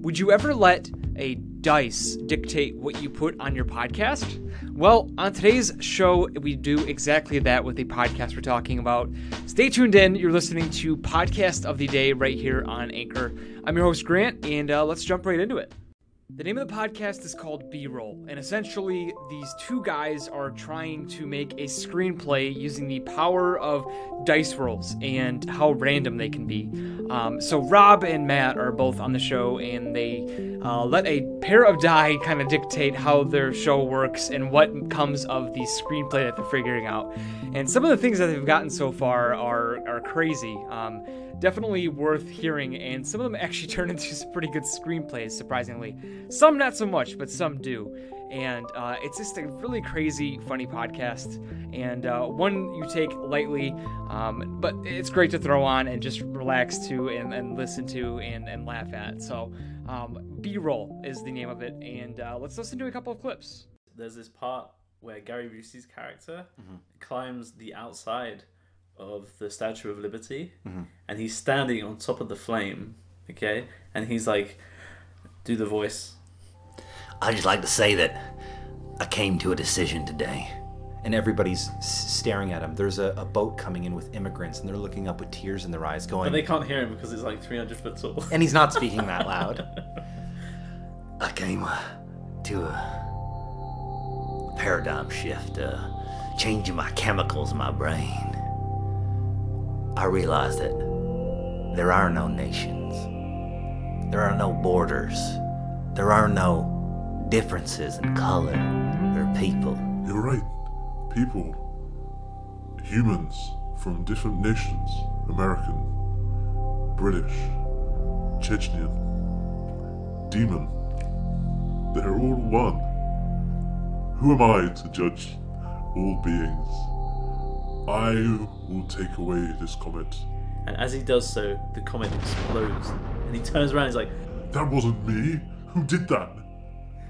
Would you ever let a dice dictate what you put on your podcast? Well, on today's show, we do exactly that with the podcast we're talking about. Stay tuned in. You're listening to Podcast of the Day right here on Anchor. I'm your host, Grant, and uh, let's jump right into it. The name of the podcast is called B Roll, and essentially, these two guys are trying to make a screenplay using the power of dice rolls and how random they can be. Um, so, Rob and Matt are both on the show, and they uh, let a pair of die kind of dictate how their show works and what comes of the screenplay that they're figuring out. And some of the things that they've gotten so far are, are crazy. Um, definitely worth hearing, and some of them actually turn into some pretty good screenplays, surprisingly. Some not so much, but some do. And uh, it's just a really crazy, funny podcast, and uh, one you take lightly, um, but it's great to throw on and just relax to and, and listen to and, and laugh at. So, um, B Roll is the name of it, and uh, let's listen to a couple of clips. There's this part where Gary Busey's character climbs the outside of the Statue of Liberty, and he's standing on top of the flame. Okay, and he's like, "Do the voice." I'd just like to say that I came to a decision today. And everybody's staring at him. There's a, a boat coming in with immigrants, and they're looking up with tears in their eyes, But going. they can't hear him because he's like 300 foot tall. and he's not speaking that loud. I came uh, to a paradigm shift, uh, changing my chemicals in my brain. I realized that there are no nations, there are no borders, there are no differences in color or people. You're right. People. Humans from different nations. American. British. Chechnyan. Demon. They're all one. Who am I to judge all beings? I will take away this comment. And as he does so, the comet explodes, and he turns around. and He's like, That wasn't me. Who did that?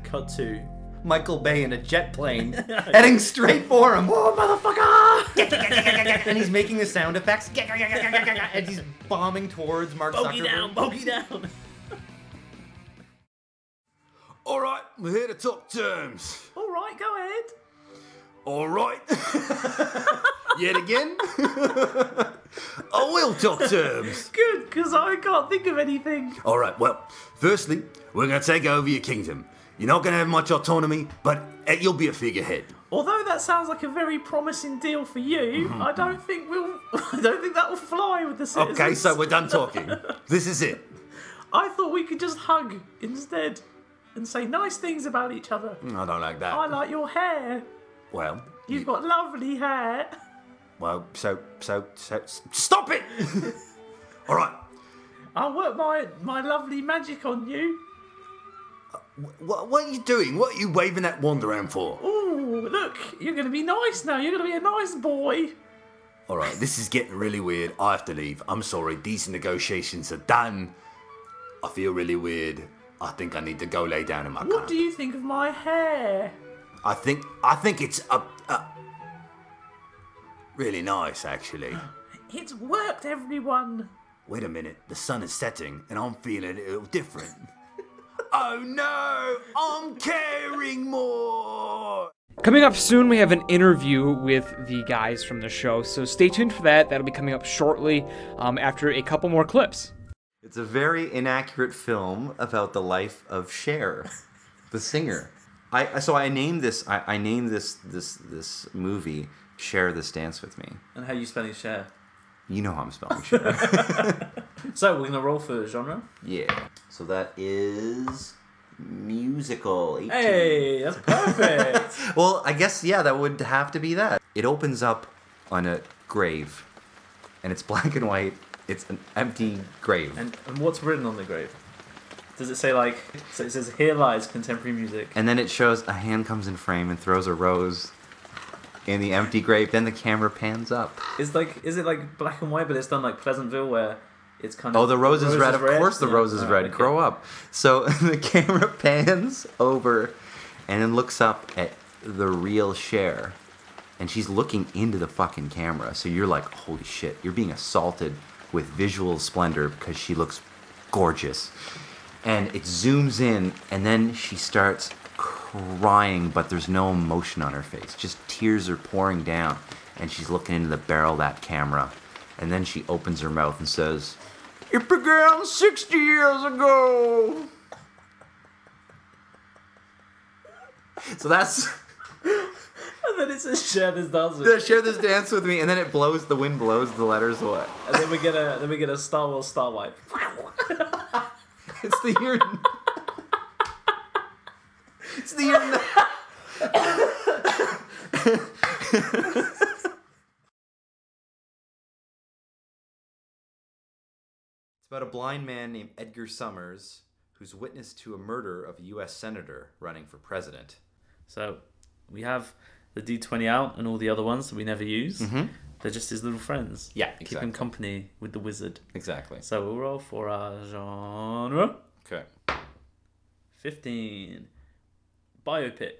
"Cut to." Michael Bay in a jet plane, heading straight for him. Whoa, motherfucker! and he's making the sound effects. and he's bombing towards Mark Bogey Zuckerberg. down, bogey down. All right, we're here to talk terms. All right, go ahead. All right. Yet again? I will talk terms. Good, because I can't think of anything. All right, well, firstly, we're going to take over your kingdom. You're not going to have much autonomy, but eh, you'll be a figurehead. Although that sounds like a very promising deal for you, I don't think we'll. I don't think that will fly with the citizens. Okay, so we're done talking. this is it. I thought we could just hug instead and say nice things about each other. I don't like that. I like your hair. Well, You've got lovely hair. Well, so, so, so. stop it! All right, I'll work my my lovely magic on you. What, what are you doing? What are you waving that wand around for? Ooh, look, you're gonna be nice now. You're gonna be a nice boy. All right, this is getting really weird. I have to leave. I'm sorry. These negotiations are done. I feel really weird. I think I need to go lay down in my What do you think of my hair? I think I think it's a, a really nice actually. It's worked, everyone. Wait a minute, the sun is setting and I'm feeling a little different. Oh no, I'm caring more. Coming up soon, we have an interview with the guys from the show, so stay tuned for that. That'll be coming up shortly um, after a couple more clips. It's a very inaccurate film about the life of Cher, the singer. I so I named this I, I named this this this movie Share This Dance with Me. And how you spelling share? You know how I'm spelling Cher. So we're gonna roll for genre. yeah. So that is musical. 18. Hey, that's perfect. Well, I guess yeah, that would have to be that. It opens up on a grave, and it's black and white. It's an empty grave. and, and what's written on the grave? Does it say like? So it says, "Here lies contemporary music." And then it shows a hand comes in frame and throws a rose in the empty grave. Then the camera pans up. It's like, is it like black and white, but it's done like Pleasantville, where it's kind oh, of Oh, the rose is red. Of course, the Yeah. rose is Alright, red. okay. Grow up. So the camera pans over and then looks up at the real Cher. And she's looking into the fucking camera. So you're like, holy shit, you're being assaulted with visual splendor because she looks gorgeous. and it zooms in, and then she starts crying, but there's no emotion on her face. Just tears are pouring down, and she's looking into the barrel of that camera, and then she opens her mouth and says, "It began 60 years ago." So that's And then it says share this dance with Yeah, share this dance with me, and then it blows. The wind blows the letters away. And then we get a then we get a Star Wars Star Wipe. It's the year. it's the year. it's about a blind man named Edgar Summers who's witness to a murder of a U.S. senator running for president. So we have the D twenty out and all the other ones that we never use. They're just his little friends. Yeah, Keeping exactly. company with the wizard. Exactly. So we'll roll for our genre. Okay. Fifteen. Biopic.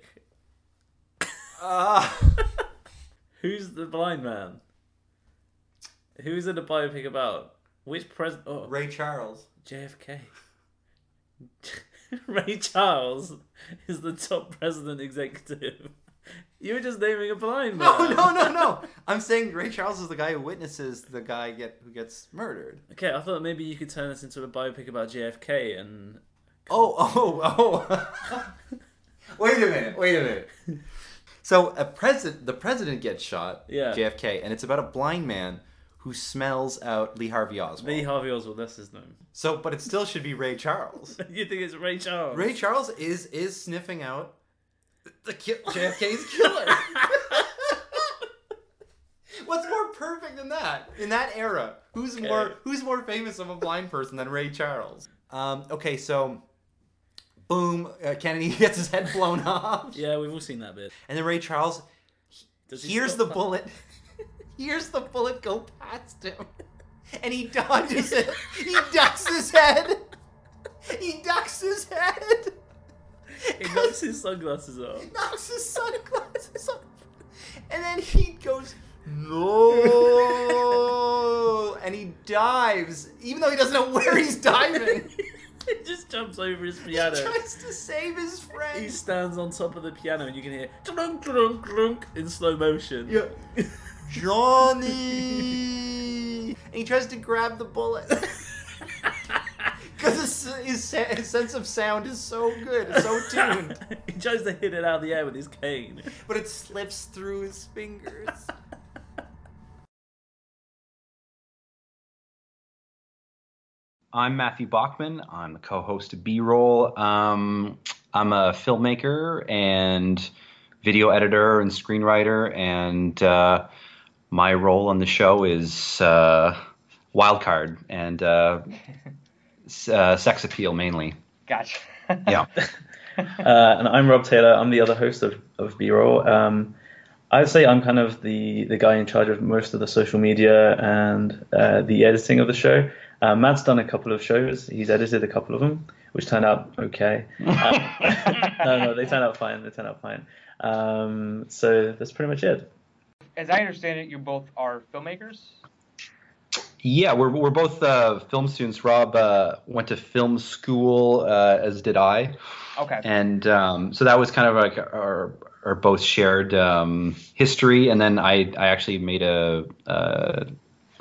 Ah. Who's the blind man? Who's it a biopic about? Which president? Oh, Ray Charles. JFK. Ray Charles is the top president executive. You were just naming a blind man. No, no, no, no. I'm saying Ray Charles is the guy who witnesses the guy get who gets murdered. Okay, I thought maybe you could turn this into a biopic about JFK and Oh, oh, oh. wait a minute. Wait a minute. So a president, the president gets shot. Yeah. JFK, and it's about a blind man who smells out Lee Harvey Oswald. Lee Harvey Oswald. That's his name. so, but it still should be Ray Charles. You think it's Ray Charles? Ray Charles is is sniffing out the ki- JFK's killer. What's more perfect than that? In that era, who's more who's more famous of a blind person than Ray Charles? Um, okay, so boom, uh, Kennedy gets his head blown off, Yeah, we've all seen that bit. and then Ray Charles he hears the bullet, hears the bullet go past him, and he dodges it. He ducks his head. He ducks his head. He knocks his sunglasses off. He knocks his sunglasses off. And then he goes, no. and he dives, even though he doesn't know where he's diving. he just jumps over his piano. he tries to save his friend. He stands on top of the piano and you can hear clunk clunk clunk in slow motion. Yeah. Johnny! and he tries to grab the bullet. Because his, his, his sense of sound is so good, it's so tuned. he tries to hit it out of the air with his cane. But it slips through his fingers. I'm Matthew Bachman. I'm the co-host of B-Roll. Um, I'm a filmmaker and video editor and screenwriter, and uh, my role on the show is uh, wild card and uh, uh, sex appeal mainly. Gotcha. Yeah. Uh, and I'm Rob Taylor. I'm the other host of, of B-Roll. Um, I'd say I'm kind of the, the guy in charge of most of the social media and uh, the editing of the show. Uh, Matt's done a couple of shows. He's edited a couple of them, which turned out okay. Um, no, no, they turned out fine. They turned out fine. Um, so that's pretty much it. As I understand it, you both are filmmakers. Yeah, we're, we're both uh, film students. Rob uh, went to film school, uh, as did I. Okay. and um, so that was kind of like our, our both shared um, history. And then I, I actually made a uh,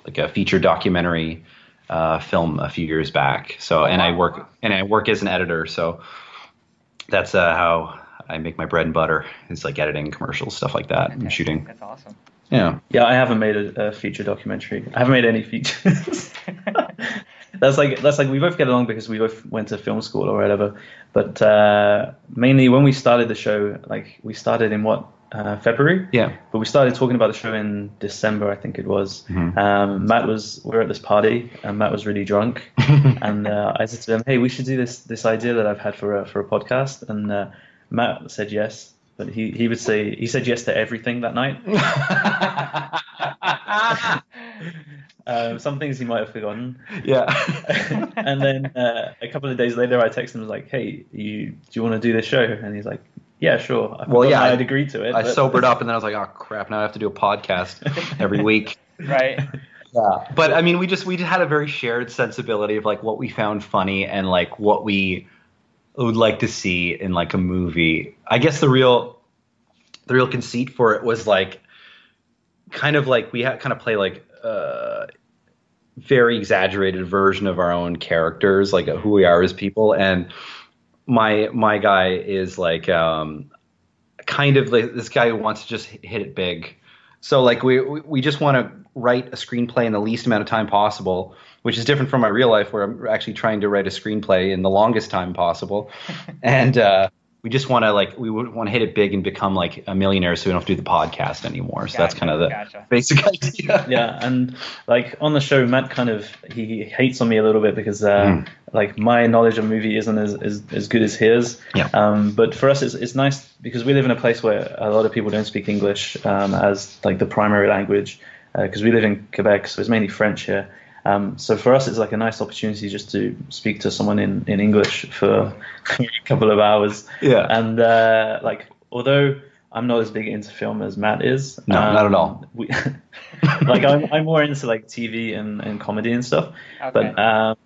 like a feature documentary uh, film a few years back. So and I work and I work as an editor. So that's uh, how I make my bread and butter. It's like editing commercials, stuff like that, and shooting. That's awesome. Yeah. Yeah, I haven't made a, a feature documentary. I haven't made any features. that's like that's like we both get along because we both went to film school or whatever. But uh, mainly when we started the show, like we started in what uh, February. Yeah. But we started talking about the show in December, I think it was. Mhm. Um, Matt was we were at this party, and Matt was really drunk, and uh, I said to him, "Hey, we should do this this idea that I've had for a, for a podcast." And uh, Matt said yes, but he he would say he said yes to everything that night. Um, some things he might have forgotten. yeah. and then uh, a couple of days later, I texted him was like, "Hey, you do you want to do this show?" And he's like, "Yeah, sure." I Well, yeah, I I- had agreed to it. I but- sobered up and then I was like, oh crap, now I have to do a podcast every week. Right. Yeah, but I mean, we just we had a very shared sensibility of like what we found funny and like what we would like to see in like a movie. I guess the real the real conceit for it was like kind of like we had kind of play like uh very exaggerated version of our own characters, like who we are as people. And my my guy is like um kind of like this guy who wants to just hit it big. So like we we just want to write a screenplay in the least amount of time possible, which is different from my real life where I'm actually trying to write a screenplay in the longest time possible. and uh we just want to like we want to hit it big and become like a millionaire so we don't have to do the podcast anymore. So that's kind of the gotcha. basic idea. yeah, and like on the show, Matt kind of he hates on me a little bit because uh, Mm. like my knowledge of movie isn't as, as, as good as his. Yeah. Um, but for us, it's, it's nice because we live in a place where a lot of people don't speak English um, as like the primary language because we live in Quebec, so it's mainly French here. Um, so for us, it's like a nice opportunity just to speak to someone in, in English for a couple of hours. Yeah. And uh, like, although I'm not as big into film as Matt is, No, not at all. We, like, I'm, I'm more into like TV and, and comedy and stuff. Okay. But um,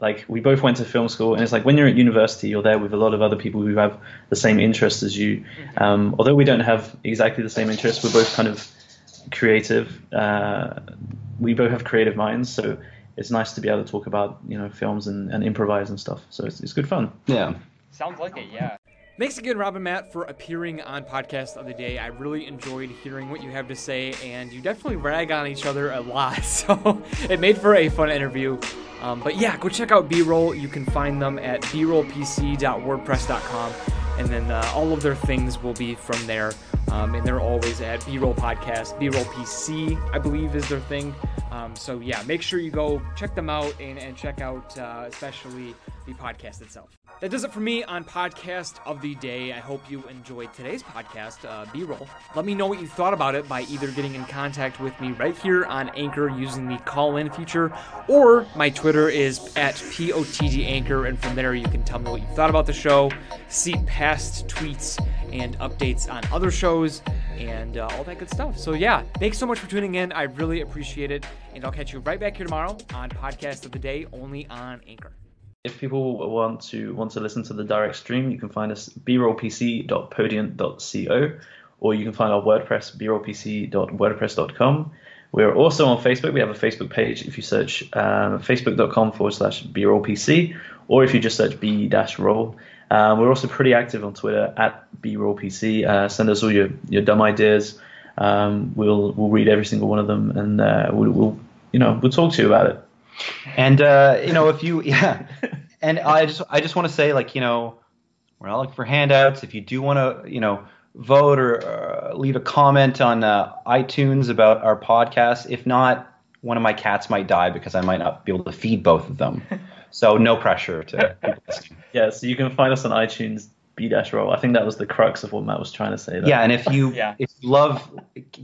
like, we both went to film school, and it's like when you're at university, you're there with a lot of other people who have the same interests as you. Um, although we don't have exactly the same interests, we're both kind of creative. Uh, we both have creative minds, so it's nice to be able to talk about you know films and, and improvise and stuff. So it's, it's good fun. Yeah. Sounds like it, yeah. Thanks again, Rob and Matt, for appearing on Podcast of the Day. I really enjoyed hearing what you have to say, and you definitely rag on each other a lot, so it made for a fun interview. Um, but yeah, go check out B-Roll. You can find them at brollpc.wordpress.com, and then uh, all of their things will be from there. Um, and they're always at B-Roll Podcast. B-Roll PC, I believe, is their thing. Um, so yeah, make sure you go check them out and, and check out uh, especially the podcast itself. That does it for me on Podcast of the Day. I hope you enjoyed today's podcast, uh, B roll. Let me know what you thought about it by either getting in contact with me right here on Anchor using the call in feature, or my Twitter is at POTG Anchor, and from there you can tell me what you thought about the show, see past tweets and updates on other shows, and uh, all that good stuff. So, yeah, thanks so much for tuning in. I really appreciate it, and I'll catch you right back here tomorrow on Podcast of the Day, only on Anchor. If people want to want to listen to the direct stream, you can find us brollpc.podium.co, or you can find our WordPress brollpc.wordpress.com. We're also on Facebook. We have a Facebook page. If you search um, facebook.com forward slash brollpc, or if you just search b dash roll. Um, we're also pretty active on Twitter at brollpc. Uh, send us all your, your dumb ideas. Um, we'll we'll read every single one of them, and uh, we'll, we'll you know we'll talk to you about it. And uh, you know, if you yeah, and I just I just want to say like you know, we're not looking for handouts. If you do want to you know vote or uh, leave a comment on uh, iTunes about our podcast, if not, one of my cats might die because I might not be able to feed both of them. So no pressure to people. Yeah, so you can find us on iTunes, B dash roll. I think that was the crux of what Matt was trying to say. There. Yeah, and if you Yeah. if you love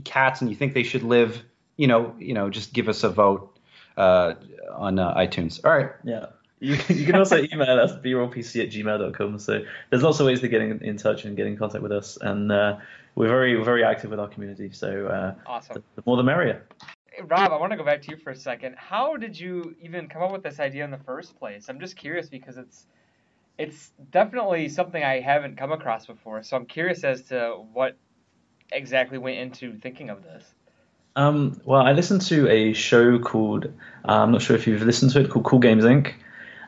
cats and you think they should live, you know, you know, just give us a vote uh, on uh, iTunes. All right. Yeah. You, you can also email us brollpc at gmail.com. So there's lots of ways to get in, in touch and get in contact with us. And uh, we're very very active with our community. So uh, Awesome. the, the more the merrier. Rob, I want to go back to you for a second. How did you even come up with this idea in the first place? I'm just curious because it's it's definitely something I haven't come across before. So I'm curious as to what exactly went into thinking of this. Um, well, I listened to a show called uh, I'm not sure if you've listened to it called Cool Games Inc.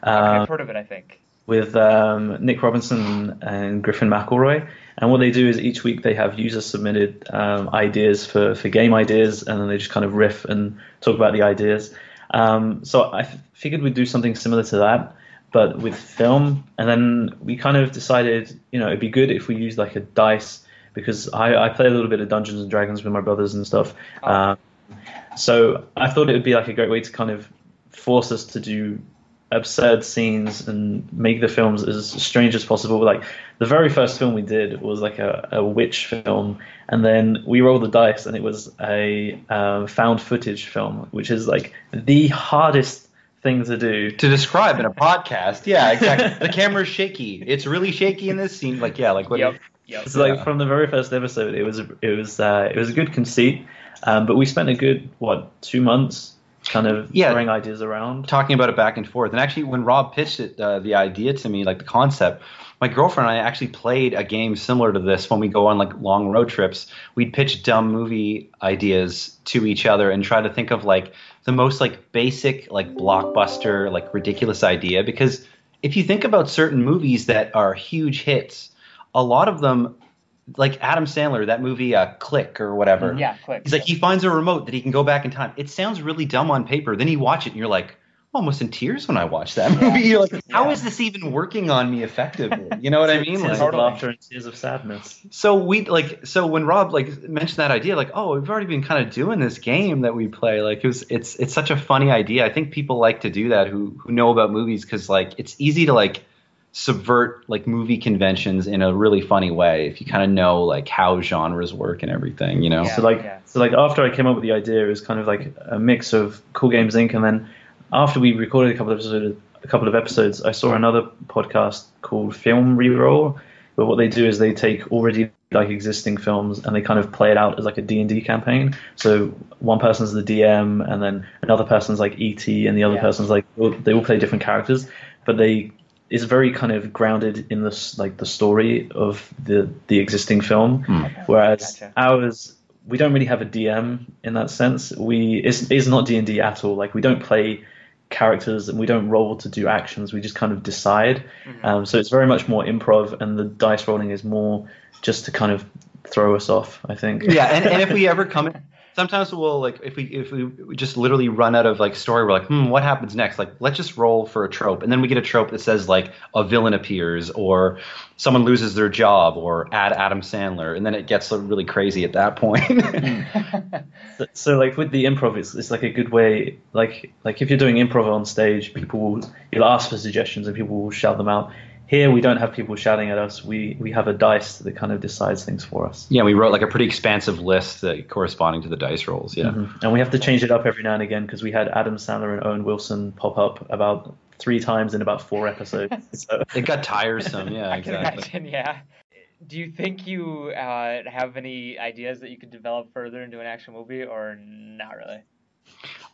Uh, I've heard of it, I think. with um, Nick Robinson and Griffin McElroy. And what they do is each week they have user submitted um, ideas for, for game ideas, and then they just kind of riff and talk about the ideas. Um, so I f- figured we'd do something similar to that, but with film. And then we kind of decided, you know, it'd be good if we used like a dice because I, I play a little bit of Dungeons and Dragons with my brothers and stuff. Oh. Um, so I thought it would be like a great way to kind of force us to do absurd scenes and make the films as strange as possible. Like the very first film we did was like a, a witch film, and then we rolled the dice, and it was a um, found footage film, which is like the hardest thing to do. To describe in a podcast, yeah, exactly. the camera's shaky. It's really shaky in this scene. Like, yeah, like what? Yep. Yep. It's like from the very first episode, it was it was uh, it was a good conceit, um, but we spent a good what two months kind of Yeah. throwing ideas around. talking about it back and forth. And actually, when Rob pitched it, uh, the idea to me, like the concept, my girlfriend and I actually played a game similar to this when we go on like long road trips. We'd pitch dumb movie ideas to each other and try to think of like the most like basic, like blockbuster, like ridiculous idea. Because if you think about certain movies that are huge hits, a lot of them, like Adam Sandler, that movie uh, Click or whatever. Yeah, Click. He's like, he finds a remote that he can go back in time. It sounds really dumb on paper. Then you watch it and you're like, almost in tears when I watch that movie. You're like, how is this even working on me effectively? You know what I mean? Tears Like, of laughter and tears of sadness. so we like, so when Rob like mentioned that idea, like, oh, we've already been kind of doing this game that we play. Like, it was, it's, it's such a funny idea. I think people like to do that who, who know about movies because like it's easy to like subvert like movie conventions in a really funny way if you kind of know like how genres work and everything. You know? Yeah. so like yeah. so like after I came up with the idea, it was kind of like a mix of Cool Games Inc. and then after we recorded a couple of episodes, a couple of episodes, I saw another podcast called Film Reroll, where what they do is they take already like existing films and they kind of play it out as like a D&D campaign. So one person's the DM and then another person's like ET and the other Yeah. person's like they all play different characters, but they it's very kind of grounded in this like the story of the the existing film. Whereas Gotcha. ours we don't really have a dm in that sense. We it's, it's not d&d at all. Like we don't play characters and we don't roll to do actions. We just kind of decide. Um, so it's very much more improv and the dice rolling is more just to kind of throw us off i think. Yeah and, and if we ever come in sometimes we'll like if we if we just literally run out of like story we're like hmm what happens next? Like let's just roll for a trope. And then we get a trope that says like a villain appears or someone loses their job or add adam sandler. And then it gets really crazy at that point. So- so like with the improv it's, it's like a good way like like if you're doing improv on stage people will you'll ask for suggestions and people will shout them out here we don't have people shouting at us we we have a dice that kind of decides things for us yeah we wrote like a pretty expansive list that corresponding to the dice rolls yeah Mhm. and we have to change it up every now and again because we had adam sandler and owen wilson pop up about three times in about four episodes so it got tiresome yeah I can exactly imagine, yeah. Do you think you uh, have any ideas that you could develop further into an action movie, or not really?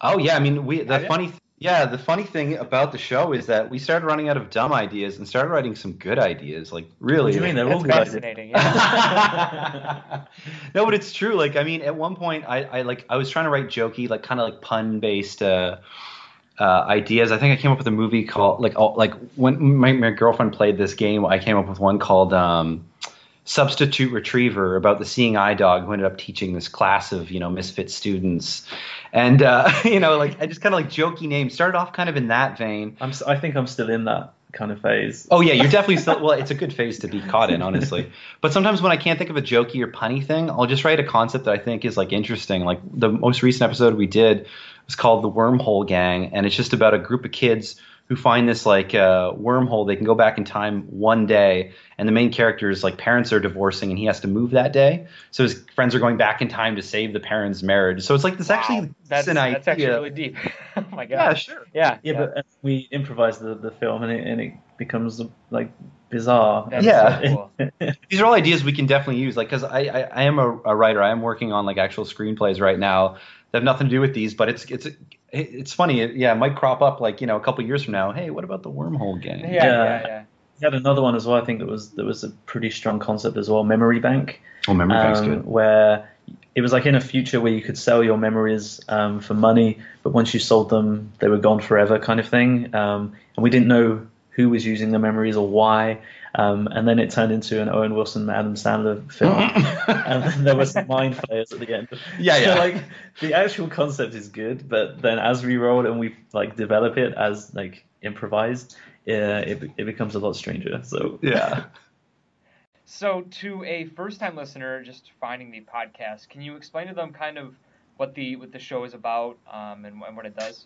Oh yeah, I mean we the funny. ya? Yeah, the funny thing about the show is that we started running out of dumb ideas and started writing some good ideas. Like really. what do you mean they're all good fascinating. Yeah. no, but it's true. Like I mean, at one point I, I like I was trying to write jokey, like kind of like pun based uh, uh, ideas. I think I came up with a movie called like oh, like when my, my girlfriend played this game, I came up with one called um, Substitute Retriever about the seeing eye dog who ended up teaching this class of you know misfit students, and uh, you know like I just kind of like jokey names. Started off kind of in that vein. I'm, I think i'm still in that kind of phase Oh yeah, you're definitely still. Well, it's a good phase to be caught in, honestly. But sometimes when I can't think of a jokey or punny thing, I'll just write a concept that I think is like interesting. Like the most recent episode we did was called the Wormhole Gang, and it's just about a group of kids who find this like uh, wormhole. They can go back in time one day, and the main character's like parents are divorcing, and he has to move that day. So his friends are going back in time to save the parents' marriage. So it's like this actually that's, an that's actually really deep. oh my god. yeah, sure. Yeah. yeah, but uh, we improvise the, the film and it, and it becomes like bizarre That's Yeah. so cool. these are all ideas we can definitely use like because I, I i am a, a writer i am working on like actual screenplays right now that have nothing to do with these but it's it's it's funny it, yeah it might crop up like you know a couple years from now hey what about the wormhole game? Yeah, yeah, Yeah. yeah. We had another one as well. I think that was that was a pretty strong concept as well. Memory bank, oh memory bank's um, good where it was like in a future where you could sell your memories um, for money, but once you sold them, they were gone forever, kind of thing. Um, and we didn't know who was using the memories or why. Um, and then it turned into an Owen Wilson, Adam Sandler film, and then there was some mind flayers at the end. Yeah, So, yeah. like the actual concept is good, but then as we roll and we like develop it as like improvised, uh, it it becomes a lot stranger. So yeah So, to a first-time listener just finding the podcast, can you explain to them kind of what the what the show is about um, and, and what it does?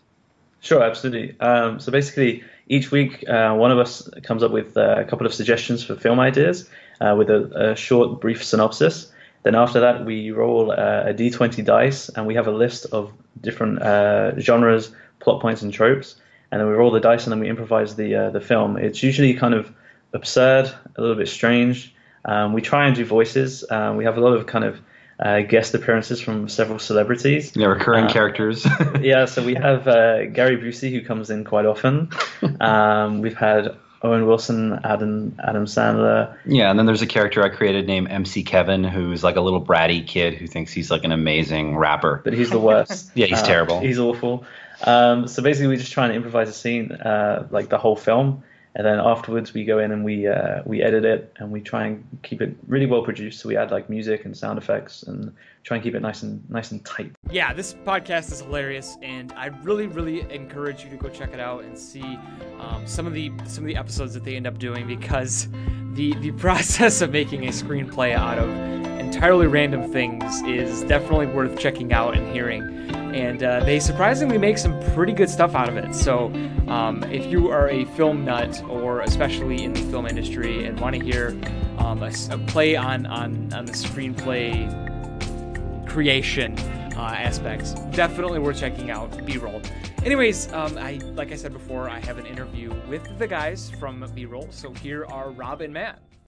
Sure, absolutely. Um, so basically, each week, uh, one of us comes up with uh, a couple of suggestions for film ideas uh, with a, a short, brief synopsis. Then after that, we roll uh, a d20 dice, and we have a list of different uh, genres, plot points, and tropes. And then we roll the dice, and then we improvise the uh, the film. It's usually kind of absurd, a little bit strange. Um, we try and do voices. Um, we have a lot of kind of uh, guest appearances from several celebrities. Yeah, recurring Uh, characters. yeah, so we have uh, Gary Busey who comes in quite often. Um, we've had Owen Wilson, Adam Adam Sandler. yeah, and then there's a character I created named MC Kevin, who's like a little bratty kid who thinks he's like an amazing rapper. but he's the worst. Yeah, he's Uh, terrible. He's awful. Um, so basically, we're just try and improvise a scene, uh, like the whole film, and then afterwards we go in and we uh, we edit it and we try and keep it really well produced. So we add like music and sound effects and try and keep it nice and nice and tight. yeah, this podcast is hilarious, and I really, really encourage you to go check it out and see um, some of the some of the episodes that they end up doing because the the process of making a screenplay out of entirely random things is definitely worth checking out and hearing. And uh, they surprisingly make some pretty good stuff out of it. So, um, if you are a film nut, or especially in the film industry, and want to hear um, a, a play on, on on the screenplay creation uh, aspects. Definitely worth checking out. B-roll. Anyways, um, I like I said before, I have an interview with the guys from B-roll. So here are Rob and Matt.